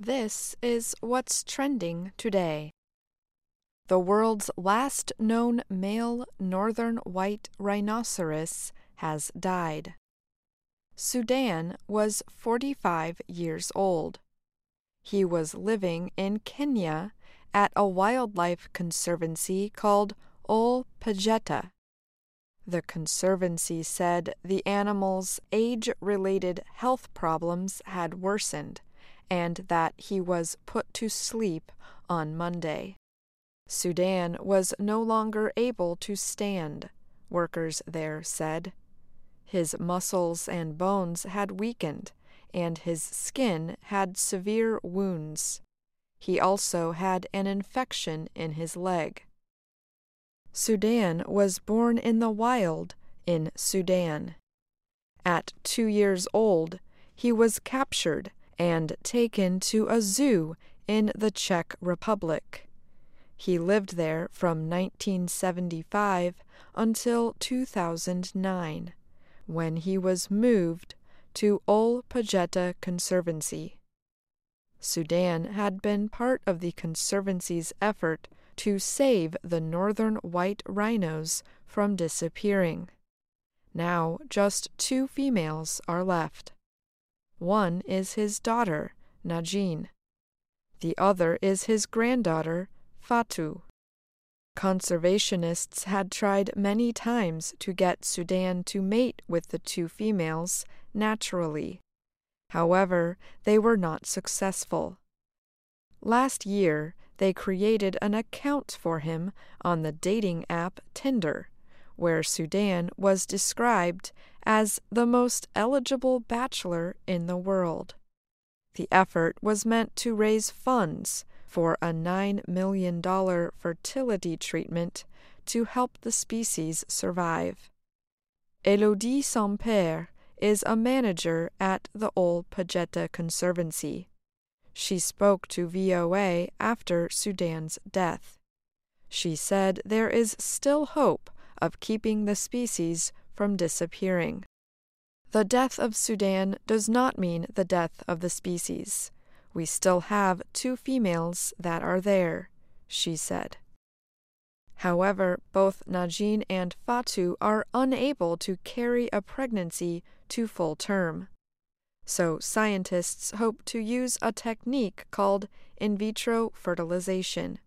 This is what's trending today. The world's last known male northern white rhinoceros has died. Sudan was 45 years old. He was living in Kenya at a wildlife conservancy called Ol Pejeta. The conservancy said the animal's age related health problems had worsened and that he was put to sleep on Monday. Sudan was no longer able to stand, workers there said. His muscles and bones had weakened, and his skin had severe wounds. He also had an infection in his leg. Sudan was born in the wild in Sudan. At two years old, he was captured and taken to a zoo in the Czech Republic. He lived there from 1975 until 2009, when he was moved to Ol Pejeta Conservancy. Sudan had been part of the Conservancy's effort to save the northern white rhinos from disappearing. Now, just two females are left. One is his daughter, Najin. The other is his granddaughter, Fatu. Conservationists had tried many times to get Sudan to mate with the two females naturally. However, they were not successful. Last year, they created an account for him on the dating app Tinder, where Sudan was described as the most eligible bachelor in the world. The effort was meant to raise funds for a $9 million fertility treatment to help the species survive. Elodie Sampere is a manager at the Ol Pejeta Conservancy. She spoke to VOA after Sudan's death. She said there is still hope of keeping the species from disappearing. The death of Sudan does not mean the death of the species. We still have two females that are there, she said. However, both Najin and Fatu are unable to carry a pregnancy to full term. So, scientists hope to use a technique called in vitro fertilization.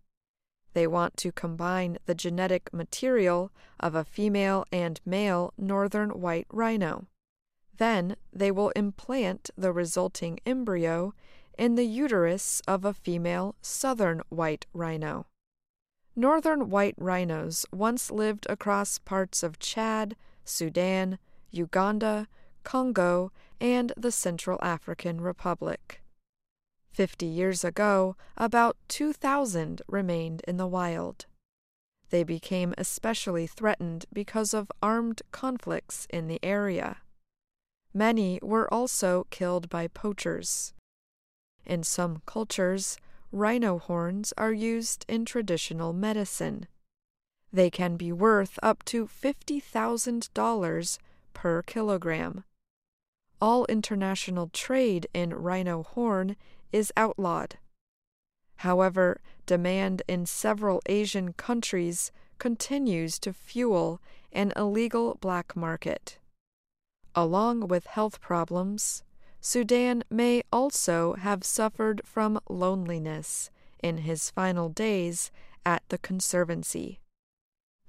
They want to combine the genetic material of a female and male northern white rhino. Then they will implant the resulting embryo in the uterus of a female southern white rhino. Northern white rhinos once lived across parts of Chad, Sudan, Uganda, Congo, and the Central African Republic. Fifty years ago, about 2,000 remained in the wild. They became especially threatened because of armed conflicts in the area. Many were also killed by poachers. In some cultures, rhino horns are used in traditional medicine. They can be worth up to $50,000 per kilogram. All international trade in rhino horn is outlawed. However, demand in several Asian countries continues to fuel an illegal black market. Along with health problems, Sudan may also have suffered from loneliness in his final days at the Conservancy.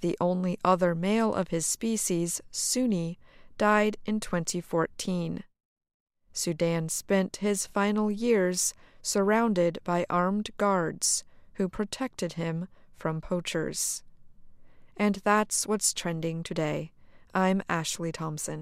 The only other male of his species, Suni, died in 2014. Sudan spent his final years surrounded by armed guards who protected him from poachers. And that's what's trending today. I'm Ashley Thompson.